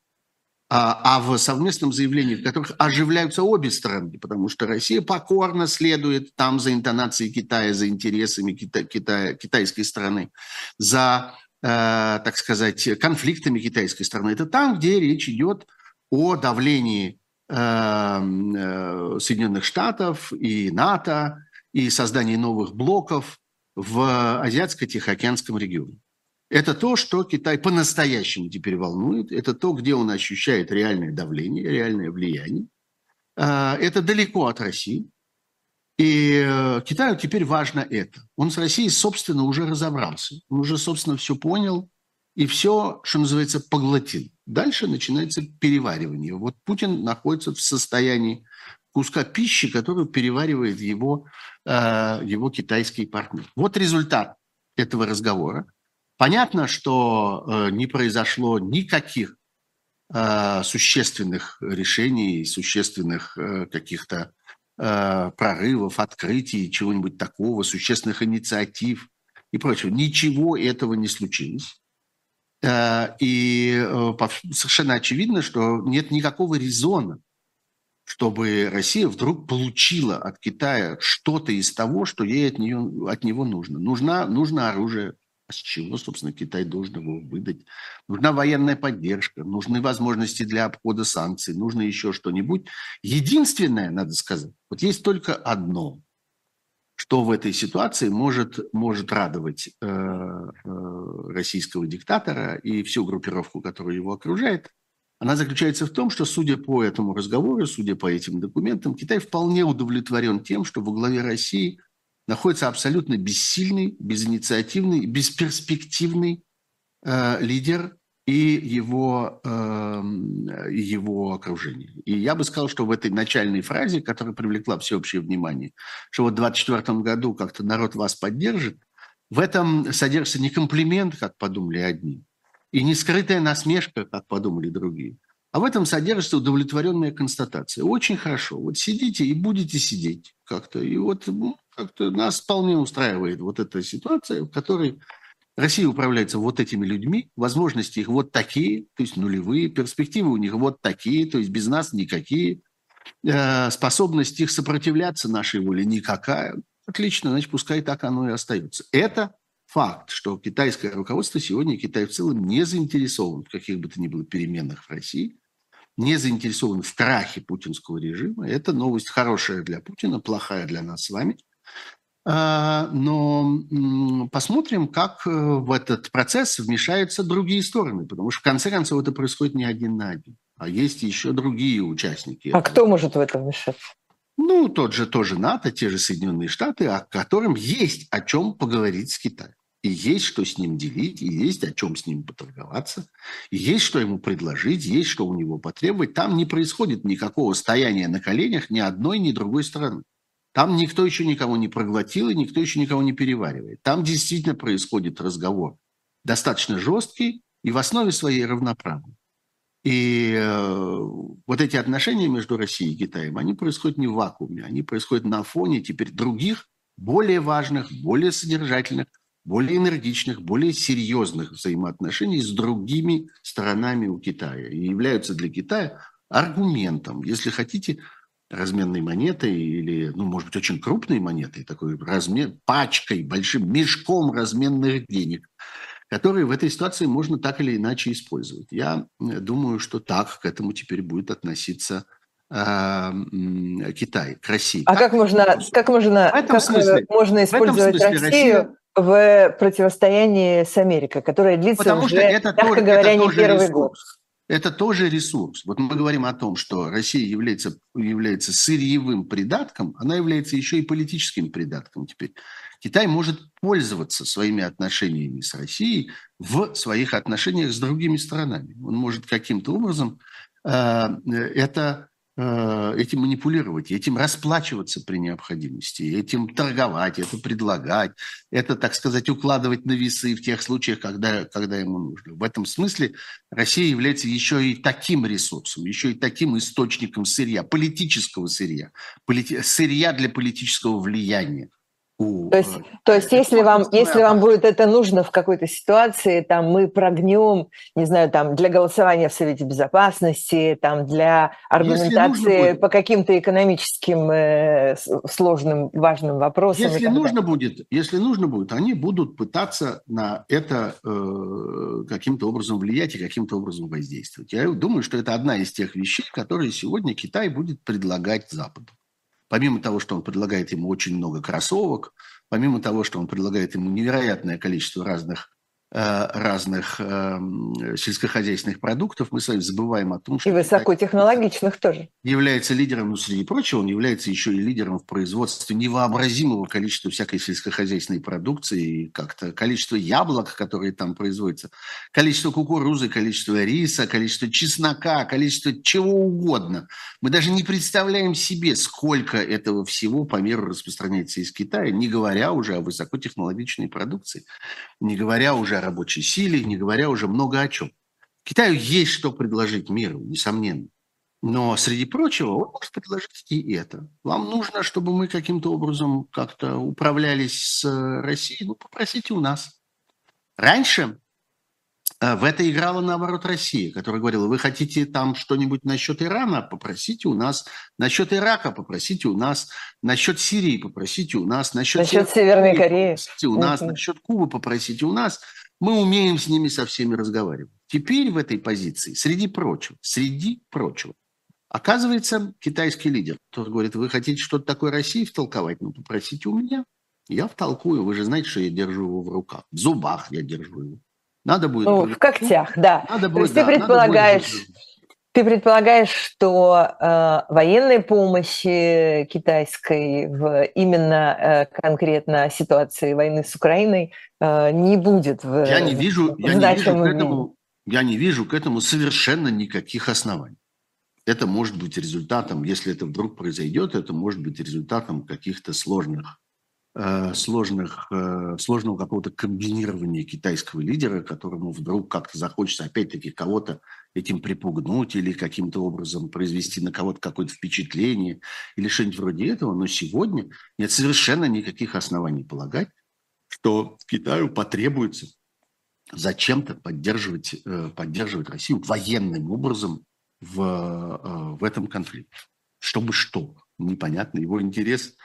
а, а в совместном заявлении, в которых оживляются обе стороны, потому что Россия покорно следует там за интонацией Китая, за интересами Кита, Китая, китайской страны, за, э, так сказать, конфликтами китайской страны. Это там, где речь идет о давлении э, э, Соединенных Штатов и НАТО и создании новых блоков в Азиатско-Тихоокеанском регионе. Это то, что Китай по-настоящему теперь волнует. Это то, где он ощущает реальное давление, реальное влияние. А, это далеко от России. И э, Китаю теперь важно это. Он с Россией, собственно, уже разобрался. Он уже, собственно, все понял и все, что называется, поглотил. Дальше начинается переваривание. Вот Путин находится в состоянии куска пищи, которую переваривает его, э, его китайский партнер. Вот результат этого разговора. Понятно, что э, не произошло никаких э, существенных решений, существенных э, каких-то прорывов, открытий, чего-нибудь такого, существенных инициатив и прочего. Ничего этого не случилось. И совершенно очевидно, что нет никакого резона, чтобы Россия вдруг получила от Китая что-то из того, что ей от, нее, от него нужно. Нужна, нужно оружие, с чего, собственно, Китай должен его выдать? Нужна военная поддержка, нужны возможности для обхода санкций, нужно еще что-нибудь. Единственное, надо сказать, вот есть только одно, что в этой ситуации может, может радовать э, э, российского диктатора и всю группировку, которая его окружает, она заключается в том, что, судя по этому разговору, судя по этим документам, Китай вполне удовлетворен тем, что во главе России – находится абсолютно бессильный, безинициативный, бесперспективный э, лидер и его, э, его окружение. И я бы сказал, что в этой начальной фразе, которая привлекла всеобщее внимание, что вот в 2024 году как-то народ вас поддержит, в этом содержится не комплимент, как подумали одни, и не скрытая насмешка, как подумали другие, А в этом содержится удовлетворенная констатация. Очень хорошо. Вот сидите и будете сидеть как-то. И вот как-то нас вполне устраивает вот эта ситуация, в которой Россия управляется вот этими людьми, возможности их вот такие, то есть нулевые, перспективы у них вот такие, то есть без нас никакие, э, способность их сопротивляться нашей воле никакая. Отлично, значит, пускай так оно и остается. Это факт, что китайское руководство сегодня, Китай в целом не заинтересован в каких бы то ни было переменах в России, не заинтересован в крахе путинского режима. Это новость хорошая для Путина, плохая для нас с вами. А, но посмотрим, как э, в этот процесс вмешаются другие стороны, потому что в конце концов это происходит не один на один, а есть еще другие участники. А кто может в это вмешаться? Ну, тот же тоже НАТО, те же Соединенные Штаты, о котором есть о чем поговорить с Китаем. И есть что с ним делить, и есть о чем с ним поторговаться, и есть что ему предложить, есть что у него потребовать. Там не происходит никакого стояния на коленях ни одной, ни другой стороны. Там никто еще никого не проглотил, и никто еще никого не переваривает. Там действительно происходит разговор достаточно жесткий и в основе своей равноправный. И э, вот эти отношения между Россией и Китаем, они происходят не в вакууме, они происходят на фоне теперь других, более важных, более содержательных, более энергичных, более серьезных взаимоотношений с другими сторонами у Китая. И являются для Китая аргументом, если хотите, разменной монетой или, ну, может быть, очень крупной монетой, такой размер, пачкой, большим мешком разменных денег, которые в этой ситуации можно так или иначе использовать. Я думаю, что так к этому теперь будет относиться э, Китай, к России. А как, как можно, как можно, этом как смысле, можно использовать Россию Россия... в противостоянии с Америкой, которая длится Потому уже, что это мягко тоже, говоря, это не первый ресурс. год? Это тоже ресурс. Вот мы говорим о том, что Россия является, является сырьевым придатком, она является еще и политическим придатком теперь. Китай может пользоваться своими отношениями с Россией в своих отношениях с другими странами. Он может каким-то образом э, это этим манипулировать, этим расплачиваться при необходимости, этим торговать, это предлагать, это, так сказать, укладывать на весы в тех случаях, когда, когда ему нужно. В этом смысле Россия является еще и таким ресурсом, еще и таким источником сырья, политического сырья, полити- сырья для политического влияния у... То есть, то есть если, вам, если вам будет это нужно в какой-то ситуации, там мы прогнем, не знаю, там для голосования в Совете Безопасности, там для аргументации по каким-то экономическим э, сложным, важным вопросам. Если нужно будет, если нужно будет, они будут пытаться на это э, каким-то образом влиять и каким-то образом воздействовать. Я думаю, что это одна из тех вещей, которые сегодня Китай будет предлагать Западу. Помимо того, что он предлагает ему очень много кроссовок, помимо того, что он предлагает ему невероятное количество разных разных э, сельскохозяйственных продуктов, мы с вами забываем о том, что... И высокотехнологичных тоже. Является лидером, ну, среди прочего, он является еще и лидером в производстве невообразимого количества всякой сельскохозяйственной продукции, как-то количество яблок, которые там производятся, количество кукурузы, количество риса, количество чеснока, количество чего угодно. Мы даже не представляем себе, сколько этого всего по миру распространяется из Китая, не говоря уже о высокотехнологичной продукции, не говоря уже о рабочей силе, не говоря уже много о чем. Китаю есть что предложить миру, несомненно. Но, среди прочего, он может предложить и это. Вам нужно, чтобы мы каким-то образом как-то управлялись с Россией? Ну, попросите у нас. Раньше э, в это играла, наоборот, Россия, которая говорила, вы хотите там что-нибудь насчет Ирана, попросите у нас, насчет Ирака? Попросите у нас, насчет Сирии? Попросите у нас, насчет, насчет Северной Кореи? Попросите у нас, насчет Кубы? Попросите у нас мы умеем с ними со всеми разговаривать. Теперь в этой позиции, среди прочего, среди прочего, оказывается китайский лидер, который говорит, вы хотите что-то такое России втолковать? Ну, попросите у меня. Я втолкую. Вы же знаете, что я держу его в руках. В зубах я держу его. Надо будет... Ну, в когтях, да. Надо будет, То есть да, ты предполагаешь... Ты предполагаешь, что э, военной помощи китайской в именно э, конкретно ситуации войны с Украиной э, не будет в Я не вижу, я не вижу к этому, я не вижу к этому совершенно никаких оснований. Это может быть результатом, если это вдруг произойдет, это может быть результатом каких-то сложных сложных, э, сложного какого-то комбинирования китайского лидера, которому вдруг как-то захочется опять-таки кого-то этим припугнуть или каким-то образом произвести на кого-то какое-то впечатление или что-нибудь вроде этого. Но сегодня нет совершенно никаких оснований полагать, что Китаю потребуется зачем-то поддерживать, э, поддерживать Россию военным образом в, э, в этом конфликте. Чтобы что? Непонятно. Его интерес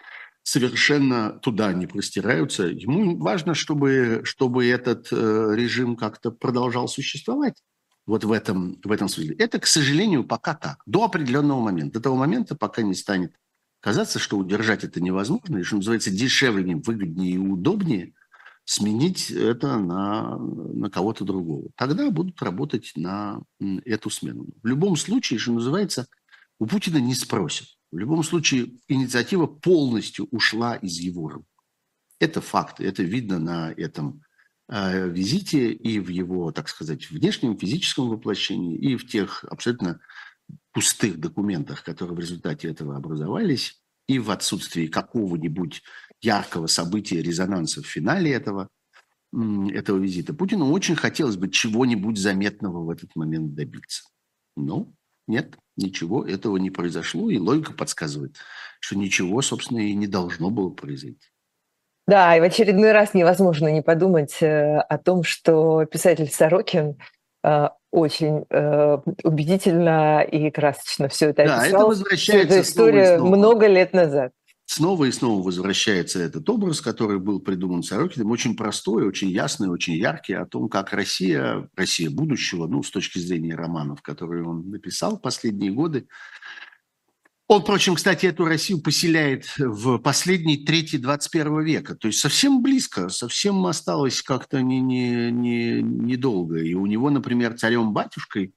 совершенно туда не простираются. Ему важно, чтобы, чтобы этот э, режим как-то продолжал существовать вот в этом, в этом смысле. Это, к сожалению, пока так. До определенного момента. До того момента, пока не станет казаться, что удержать это невозможно, и, что называется, дешевле, выгоднее и удобнее сменить это на, на кого-то другого. Тогда будут работать на эту смену. В любом случае, что называется, у Путина не спросят. В любом случае, инициатива полностью ушла из его рук. Это факт, это видно на этом э, визите и в его, так сказать, внешнем физическом воплощении, и в тех абсолютно пустых документах, которые в результате этого образовались, и в отсутствии какого-нибудь яркого события, резонанса в финале этого, этого визита. Путину очень хотелось бы чего-нибудь заметного в этот момент добиться. Но нет, ничего этого не произошло, и логика подсказывает, что ничего, собственно, и не должно было произойти. Да, и в очередной раз невозможно не подумать э, о том, что писатель Сорокин э, очень э, убедительно и красочно все это да, описал. Это возвращается всю эту историю много лет назад снова и снова возвращается этот образ, который был придуман Сорокиным, очень простой, очень ясный, очень яркий, о том, как Россия, Россия будущего, ну, с точки зрения романов, которые он написал последние годы, он, впрочем, кстати, эту Россию поселяет в последний третий 21 века. То есть совсем близко, совсем осталось как-то недолго. Не, не, не долго. И у него, например, царем-батюшкой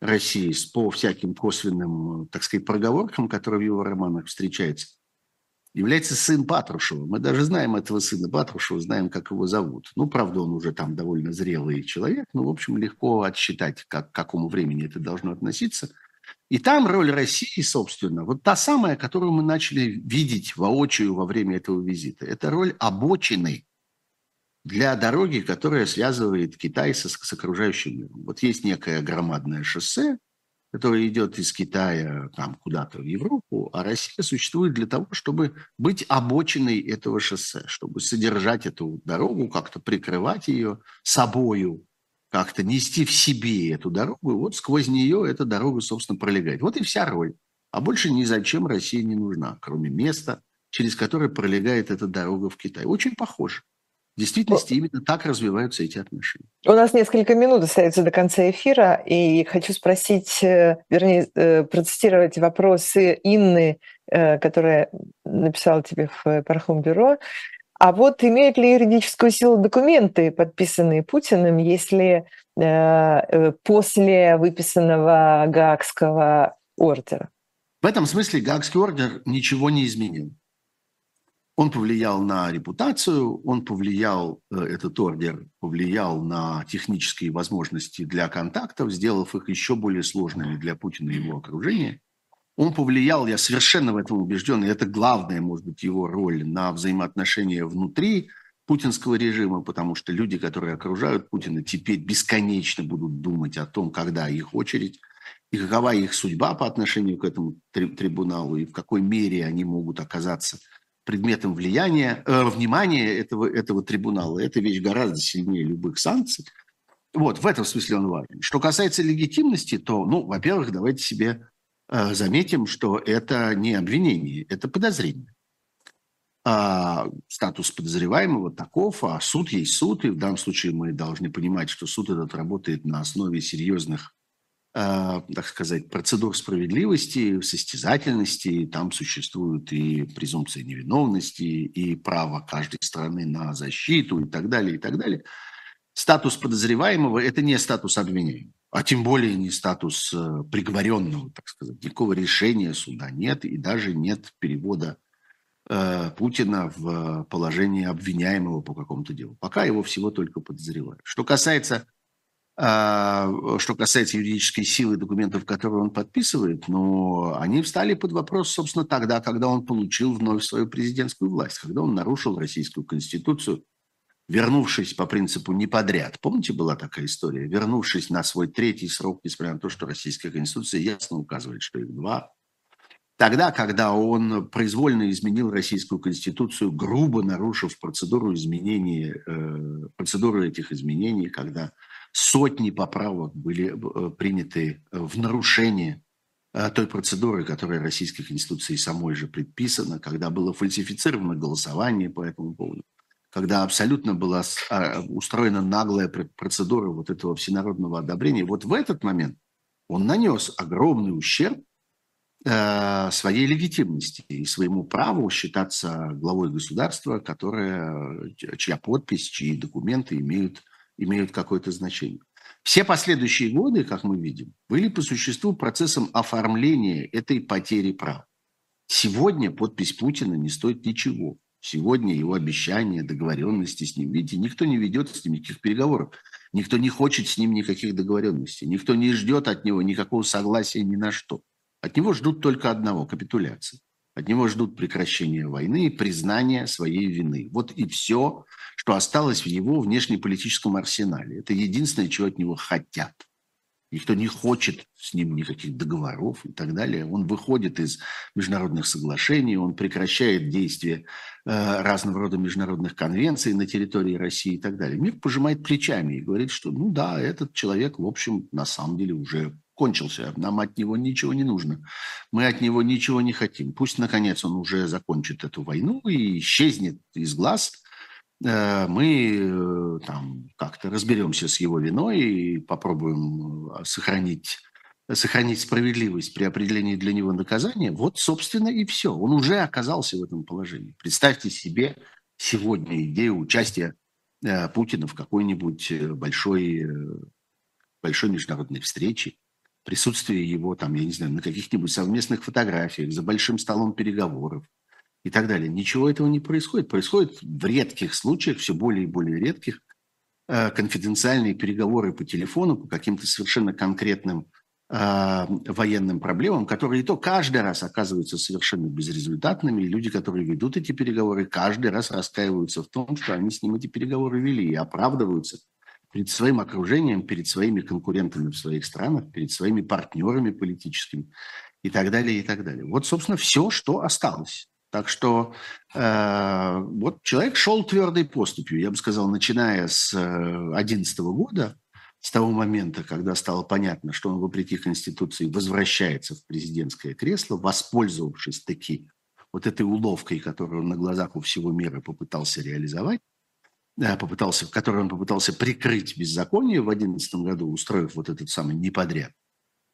России по всяким косвенным, так сказать, проговоркам, которые в его романах встречаются, является сын Патрушева. Мы даже знаем этого сына Патрушева, знаем, как его зовут. Ну, правда, он уже там довольно зрелый человек, но, в общем, легко отсчитать, как, к какому времени это должно относиться. И там роль России, собственно, вот та самая, которую мы начали видеть воочию во время этого визита. Это роль обочины для дороги, которая связывает Китай с, с окружающим миром. Вот есть некое громадное шоссе, которая идет из Китая там куда-то в Европу, а Россия существует для того, чтобы быть обочиной этого шоссе, чтобы содержать эту дорогу, как-то прикрывать ее собою, как-то нести в себе эту дорогу, и вот сквозь нее эта дорога, собственно, пролегает. Вот и вся роль. А больше ни зачем России не нужна, кроме места, через которое пролегает эта дорога в Китай. Очень похоже. В действительности именно так развиваются эти отношения. У нас несколько минут остается до конца эфира, и хочу спросить, э, вернее, э, процитировать вопросы Инны, э, которая написала тебе в Пархом-бюро. А вот имеют ли юридическую силу документы, подписанные Путиным, если после выписанного Гаагского ордера? В этом смысле Гаагский ордер ничего не изменил. Он повлиял на репутацию, он повлиял, э, этот ордер повлиял на технические возможности для контактов, сделав их еще более сложными для Путина и его окружения. Он повлиял, я совершенно в этом убежден, и это главная, может быть, его роль на взаимоотношения внутри путинского режима, потому что люди, которые окружают Путина, теперь бесконечно будут думать о том, когда их очередь, и какова их судьба по отношению к этому трибуналу, и в какой мере они могут оказаться – предметом влияния, э, внимания этого, этого трибунала. Эта вещь гораздо сильнее любых санкций. Вот, в этом смысле он важен. Что касается легитимности, то, ну, во-первых, давайте себе э, заметим, что это не обвинение, это подозрение. А, статус подозреваемого таков, а суд есть суд, и в данном случае мы должны понимать, что суд этот работает на основе серьезных так сказать, процедур справедливости, состязательности. Там существуют и презумпция невиновности, и право каждой страны на защиту и так далее, и так далее. Статус подозреваемого – это не статус обвиняемого, а тем более не статус э, приговоренного, так сказать. Никакого решения суда нет, и даже нет перевода э, Путина в положение обвиняемого по какому-то делу. Пока его всего только подозревают. Что касается А, что касается юридической силы документов, которые он подписывает, но они встали под вопрос, собственно, тогда, когда он получил вновь свою президентскую власть, когда он нарушил российскую конституцию, вернувшись по принципу «не подряд». Помните, была такая история? Вернувшись на свой третий срок, несмотря на то, что российская конституция ясно указывает, что их два, Тогда, когда он произвольно изменил российскую конституцию, грубо нарушив процедуру изменения, э, процедуру этих изменений, когда сотни поправок были э, приняты в нарушение э, той процедуры, которая Российской Конституцией самой же предписана, когда было фальсифицировано голосование по этому поводу, когда абсолютно была а, устроена наглая процедура вот этого всенародного одобрения, вот в этот момент он нанес огромный ущерб э, своей легитимности и своему праву считаться главой государства, которое, чья подпись, чьи документы имеют имеют какое-то значение. Все последующие годы, как мы видим, были по существу процессом оформления этой потери прав. Сегодня подпись Путина не стоит ничего. Сегодня его обещания, договоренности с ним. Видите, никто не ведет с ним никаких переговоров. Никто не хочет с ним никаких договоренностей. Никто не ждет от него никакого согласия ни на что. От него ждут только одного – капитуляции. От него ждут прекращения войны и признания своей вины. Вот и все, что осталось в его внешнеполитическом арсенале. Это единственное, чего от него хотят. Никто не хочет с ним никаких договоров и так далее. Он выходит из международных соглашений, он прекращает действие э, разного рода международных конвенций на территории России и так далее. Мир пожимает плечами и говорит, что ну да, этот человек, в общем, на самом деле уже кончился, нам от него ничего не нужно, мы от него ничего не хотим. Пусть, наконец, он уже закончит эту войну и исчезнет из глаз. Э, мы э, там как-то разберемся с его виной и попробуем э, сохранить сохранить справедливость при определении для него наказания, вот, собственно, и все. Он уже оказался в этом положении. Представьте себе сегодня идею участия Путина в какой-нибудь большой, большой международной встрече, присутствие его, там, я не знаю, на каких-нибудь совместных фотографиях, за большим столом переговоров и так далее. Ничего этого не происходит. Происходит в редких случаях, все более и более редких, э, конфиденциальные переговоры по телефону по каким-то совершенно конкретным э, военным проблемам, которые и то каждый раз оказываются совершенно безрезультатными, и люди, которые ведут эти переговоры, каждый раз раскаиваются в том, что они с ним эти переговоры вели и оправдываются – перед своим окружением, перед своими конкурентами в своих странах, перед своими партнерами политическими и так далее, и так далее. Вот, собственно, все, что осталось. Так что э, вот человек шел твердой поступью, я бы сказал, начиная с 2011 э, года, с того момента, когда стало понятно, что он, вопреки Конституции, возвращается в президентское кресло, воспользовавшись таки вот этой уловкой, которую он на глазах у всего мира попытался реализовать, попытался, который он попытался прикрыть беззаконие в 2011 году, устроив вот этот самый неподряд.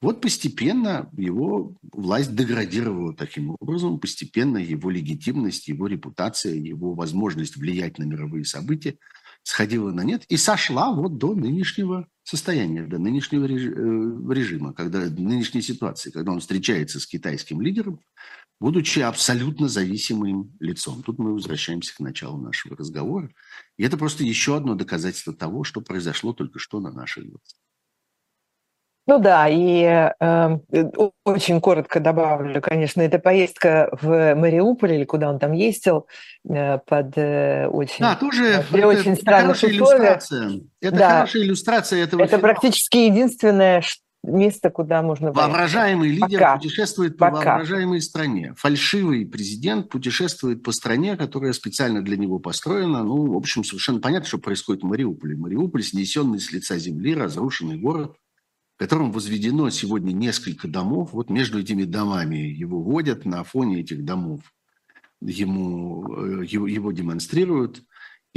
Вот постепенно его власть деградировала таким образом, постепенно его легитимность, его репутация, его возможность влиять на мировые события сходила на нет и сошла вот до нынешнего состояния, до нынешнего э, режима, когда, нынешней ситуации, когда он встречается с китайским лидером, будучи абсолютно зависимым лицом. Тут мы возвращаемся к началу нашего разговора. И это просто еще одно доказательство того, что произошло только что на наших глазах. Ну да, и э, очень коротко добавлю, конечно, эта поездка в Мариуполь, или куда он там ездил, э, под э, очень, да, тоже, при это, очень странных условиях. Иллюстрация. Это да. хорошая иллюстрация этого Это фильма. практически единственное, место, куда можно... Воображаемый лидер Пока. путешествует по Пока. воображаемой стране. Фальшивый президент путешествует по стране, которая специально для него построена. Ну, в общем, совершенно понятно, что происходит в Мариуполе. Мариуполь, снесенный с лица земли, разрушенный город, в котором возведено сегодня несколько домов. Вот между этими домами его водят, на фоне этих домов ему, э, его, его демонстрируют.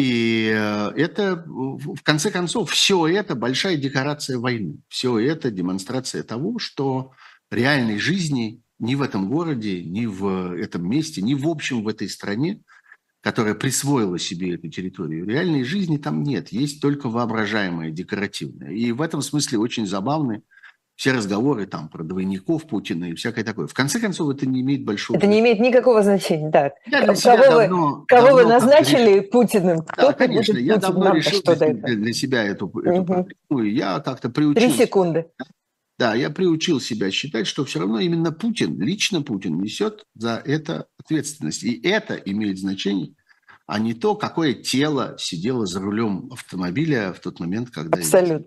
И э, это, в конце концов, все это большая декорация войны. Все это демонстрация того, что реальной жизни ни в этом городе, ни в этом месте, ни в общем в этой стране, которая присвоила себе эту территорию, реальной жизни там нет. Есть только воображаемое, декоративное. И в этом смысле очень забавны все разговоры там про двойников Путина и всякое такое. В конце концов, это не имеет большого Это не имеет никакого значения, да. Я для себя Кого, давно- вы, кого вы давно как-то назначили решил- Путиным? Да, Кто конечно, будет я Путин? давно решил для, для себя эту, эту проблему, и я как-то Три приучил секунды. Да, я приучил себя считать, что все равно именно Путин, лично Путин несет за это ответственность. И это имеет значение, а не то, какое тело сидело за рулем автомобиля в тот момент, когда... Абсолютно.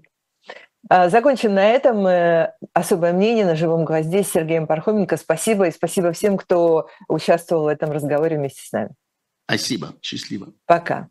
А, Закончим на этом. Э, Особое мнение на живом гвозде с Сергеем Пархоменко. Спасибо и спасибо всем, кто участвовал в этом разговоре вместе с нами. Спасибо, счастливо. Пока.